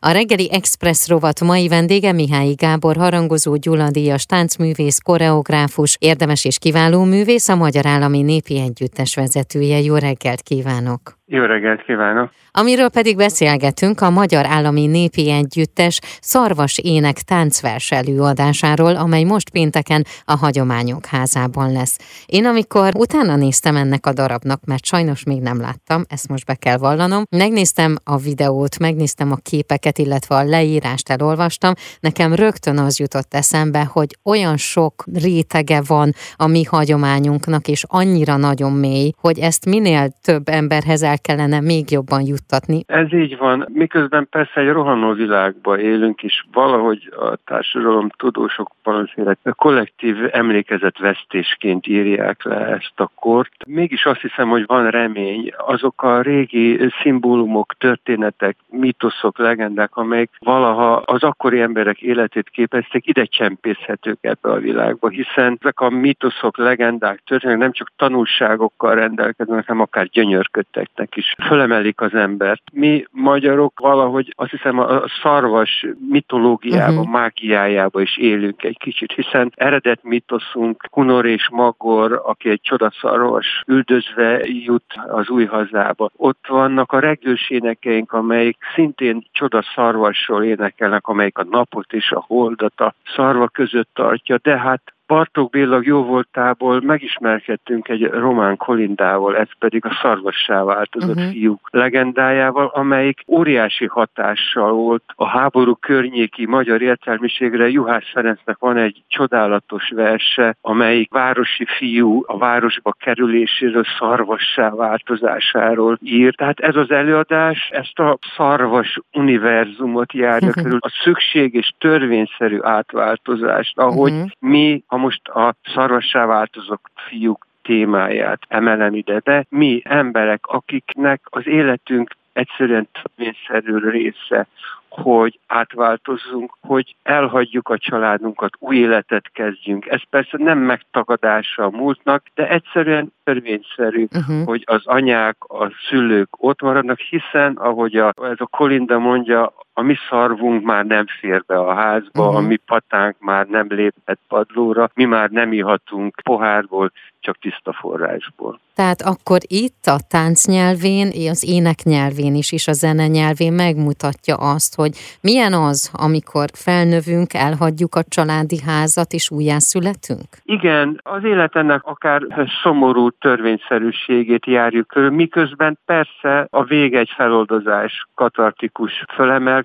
A reggeli Express rovat mai vendége Mihály Gábor harangozó gyuladíjas táncművész, koreográfus, érdemes és kiváló művész, a Magyar Állami Népi Együttes vezetője. Jó reggelt kívánok! Jó reggelt kívánok! Amiről pedig beszélgetünk a Magyar Állami Népi Együttes Szarvas Ének táncvers előadásáról, amely most pénteken a Hagyományok házában lesz. Én amikor utána néztem ennek a darabnak, mert sajnos még nem láttam, ezt most be kell vallanom, megnéztem a videót, megnéztem a képeket, illetve a leírást elolvastam, nekem rögtön az jutott eszembe, hogy olyan sok rétege van a mi hagyományunknak, és annyira nagyon mély, hogy ezt minél több emberhez el kellene még jobban juttatni. Ez így van, miközben persze egy rohanó világban élünk, és valahogy a társadalom tudósok valamiféle kollektív emlékezetvesztésként írják le ezt a kort. Mégis azt hiszem, hogy van remény. Azok a régi szimbólumok, történetek, mítoszok, legendák, amelyek valaha az akkori emberek életét képezték, ide csempészhetők ebbe a világba, hiszen ezek a mítoszok, legendák, történetek nem csak tanulságokkal rendelkeznek, hanem akár gyönyörködtek embernek is fölemelik az embert. Mi magyarok valahogy azt hiszem a szarvas mitológiában, uh-huh. mágiájában is élünk egy kicsit, hiszen eredet mitoszunk Hunor és Magor, aki egy csodaszarvas üldözve jut az új hazába. Ott vannak a regős énekeink, amelyik szintén csodaszarvasról énekelnek, amelyik a napot és a holdat a szarva között tartja, de hát Bartók Bélag jó voltából megismerkedtünk egy román kolindával, ez pedig a szarvassá változott uh-huh. fiúk legendájával, amelyik óriási hatással volt a háború környéki magyar értelmiségre. Juhász Ferencnek van egy csodálatos verse, amelyik városi fiú a városba kerüléséről, szarvassá változásáról ír. Tehát ez az előadás ezt a szarvas univerzumot járja uh-huh. körül, a szükség és törvényszerű átváltozást, ahogy uh-huh. mi a most a szarvassá változók fiúk témáját emelem ide be. Mi emberek, akiknek az életünk egyszerűen törvényszerű része, hogy átváltozzunk, hogy elhagyjuk a családunkat, új életet kezdjünk. Ez persze nem megtagadása a múltnak, de egyszerűen törvényszerű, uh-huh. hogy az anyák, a szülők ott maradnak, hiszen, ahogy a, ez a Kolinda mondja, a mi szarvunk már nem fér be a házba, uh-huh. a mi patánk már nem léphet padlóra, mi már nem ihatunk pohárból, csak tiszta forrásból. Tehát akkor itt a táncnyelvén, az ének nyelvén is, és a zene nyelvén megmutatja azt, hogy milyen az, amikor felnövünk, elhagyjuk a családi házat, és újjászületünk? Igen, az élet ennek akár szomorú törvényszerűségét járjuk körül, miközben persze a vége egy feloldozás, katartikus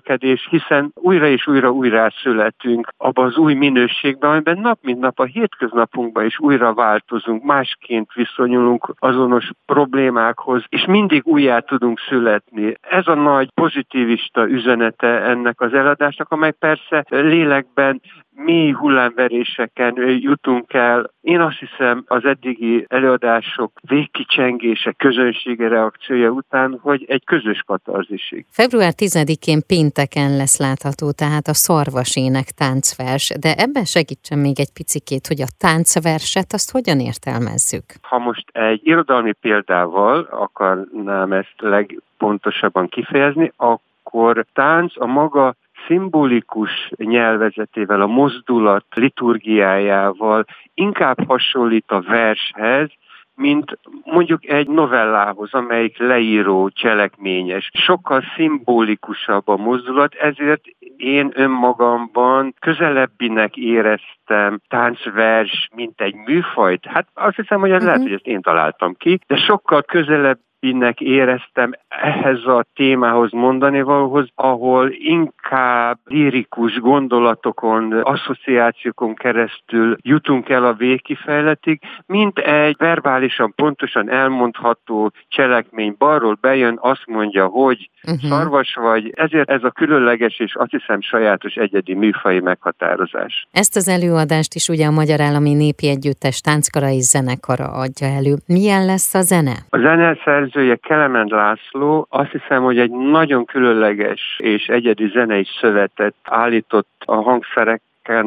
fölemelkedés, hiszen újra és újra újra születünk abba az új minőségben, amiben nap mint nap a hétköznapunkban is újra változunk, másként viszonyulunk azonos problémákhoz, és mindig újjá tudunk születni. Ez a nagy pozitivista üzenete ennek az eladásnak, amely persze lélekben mély hullámveréseken jutunk el. Én azt hiszem az eddigi előadások végkicsengése, közönsége reakciója után, hogy egy közös katarzisig. Február 10-én pénteken lesz látható tehát a szarvasének táncvers, de ebben segítsen még egy picikét, hogy a táncverset azt hogyan értelmezzük? Ha most egy irodalmi példával akarnám ezt legpontosabban kifejezni, akkor tánc a maga szimbolikus nyelvezetével, a mozdulat liturgiájával inkább hasonlít a vershez, mint mondjuk egy novellához, amelyik leíró, cselekményes. Sokkal szimbolikusabb a mozdulat, ezért én önmagamban közelebbinek éreztem táncvers, mint egy műfajt. Hát azt hiszem, hogy ez uh-huh. lehet, hogy ezt én találtam ki, de sokkal közelebb innek éreztem ehhez a témához mondani valóhoz, ahol inkább lirikus gondolatokon, asszociációkon keresztül jutunk el a végkifejletig, mint egy verbálisan pontosan elmondható cselekmény. Balról bejön, azt mondja, hogy uh-huh. szarvas vagy, ezért ez a különleges és azt hiszem sajátos egyedi műfai meghatározás. Ezt az előadást is ugye a Magyar Állami Népi Együttes Tánckarai Zenekara adja elő. Milyen lesz a zene? A zene szerzője Kelement László azt hiszem, hogy egy nagyon különleges és egyedi zenei szövetet állított a hangszerek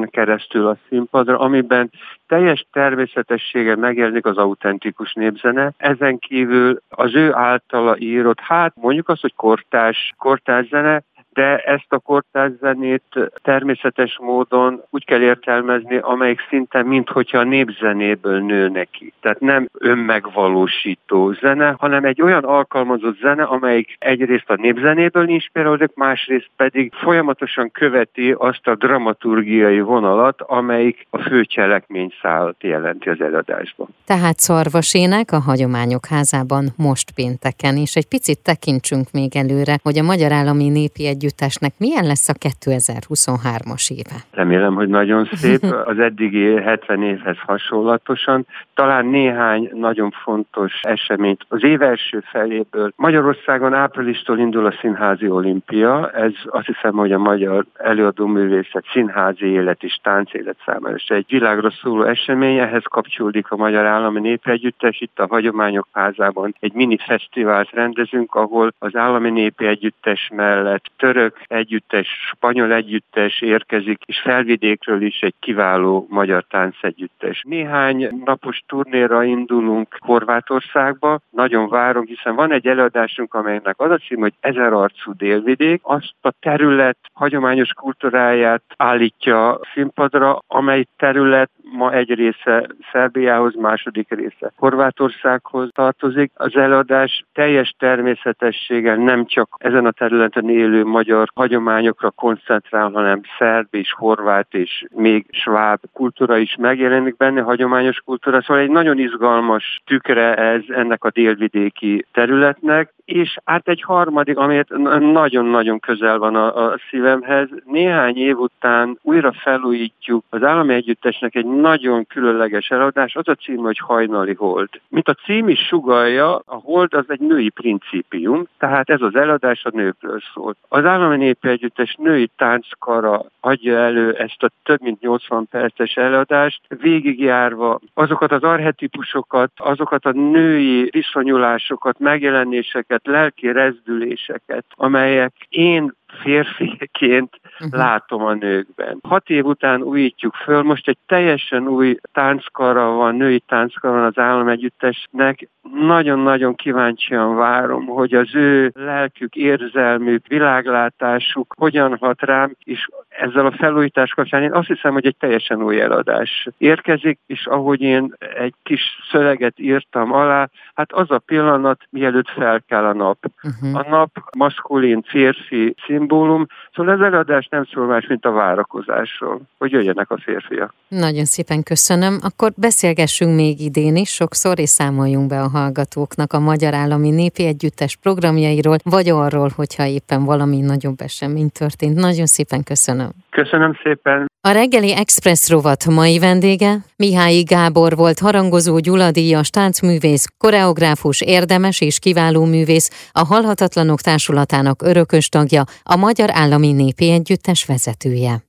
keresztül a színpadra, amiben teljes természetessége megjelenik az autentikus népzene. Ezen kívül az ő általa írott, hát mondjuk azt, hogy kortás, kortás zene, de ezt a kortárs zenét természetes módon úgy kell értelmezni, amelyik szinte minthogyha a népzenéből nő neki. Tehát nem önmegvalósító zene, hanem egy olyan alkalmazott zene, amelyik egyrészt a népzenéből inspirálódik, másrészt pedig folyamatosan követi azt a dramaturgiai vonalat, amelyik a fő cselekmény szállat jelenti az előadásban. Tehát szarvasének a Hagyományok Házában most pénteken, és egy picit tekintsünk még előre, hogy a Magyar Állami Népi Együttesnek milyen lesz a 2023-as éve. Remélem, hogy nagyon szép. Az eddigi 70 évhez hasonlatosan. Talán néhány nagyon fontos eseményt. Az év első feléből Magyarországon áprilistól indul a Színházi Olimpia. Ez azt hiszem, hogy a magyar előadóművészet színházi élet és táncélet számára is egy világra szóló esemény. Ehhez kapcsolódik a Magyar Állami Népi Együttes. Itt a Hagyományok Házában egy mini fesztivált rendezünk, ahol az Állami Népi Együttes mellett török együttes, spanyol együttes érkezik, és felvidékről is egy kiváló magyar táncegyüttes. Néhány napos turnéra indulunk Horvátországba, nagyon várom, hiszen van egy előadásunk, amelynek az a cím, hogy Ezer arcú délvidék, azt a terület hagyományos kultúráját állítja színpadra, amely terület ma egy része Szerbiához, második része Horvátországhoz tartozik. Az előadás teljes természetességgel nem csak ezen a területen élő magyar hagyományokra koncentrál, hanem szerb és horvát és még sváb kultúra is megjelenik benne, hagyományos kultúra. Szóval egy nagyon izgalmas tükre ez ennek a délvidéki területnek, és hát egy harmadik, amelyet nagyon-nagyon közel van a, a szívemhez, néhány év után újra felújítjuk az állami együttesnek egy nagyon különleges eladás, az a cím, hogy Hajnali Hold. Mint a cím is sugalja, a hold az egy női principium, tehát ez az eladás a nőkről szól. Az állami népi együttes női tánckara adja elő ezt a több mint 80 perces eladást, végigjárva azokat az arhetipusokat, azokat a női viszonyulásokat, megjelenéseket, lelki rezdüléseket, amelyek én férfiként uh-huh. látom a nőkben. Hat év után újítjuk föl, most egy teljesen új tánckara van, női tánckara van az államegyüttesnek. Nagyon-nagyon kíváncsian várom, hogy az ő lelkük, érzelmük, világlátásuk hogyan hat rám, és ezzel a felújítás kapcsán én azt hiszem, hogy egy teljesen új eladás érkezik, és ahogy én egy kis szöveget írtam alá, hát az a pillanat, mielőtt fel kell a nap. Uh-huh. A nap maszkulin, férfi szimbólum, szóval ez eladás nem szól más, mint a várakozásról, hogy jöjjenek a férfiak. Nagyon szépen köszönöm. Akkor beszélgessünk még idén is sokszor, és számoljunk be a hallgatóknak a Magyar Állami Népi Együttes programjairól, vagy arról, hogyha éppen valami nagyobb esemény történt. Nagyon szépen köszönöm. Köszönöm szépen. A reggeli Express rovat mai vendége Mihály Gábor volt harangozó gyuladíjas táncművész, koreográfus, érdemes és kiváló művész, a Halhatatlanok Társulatának örökös tagja, a Magyar Állami Népi Együttes vezetője.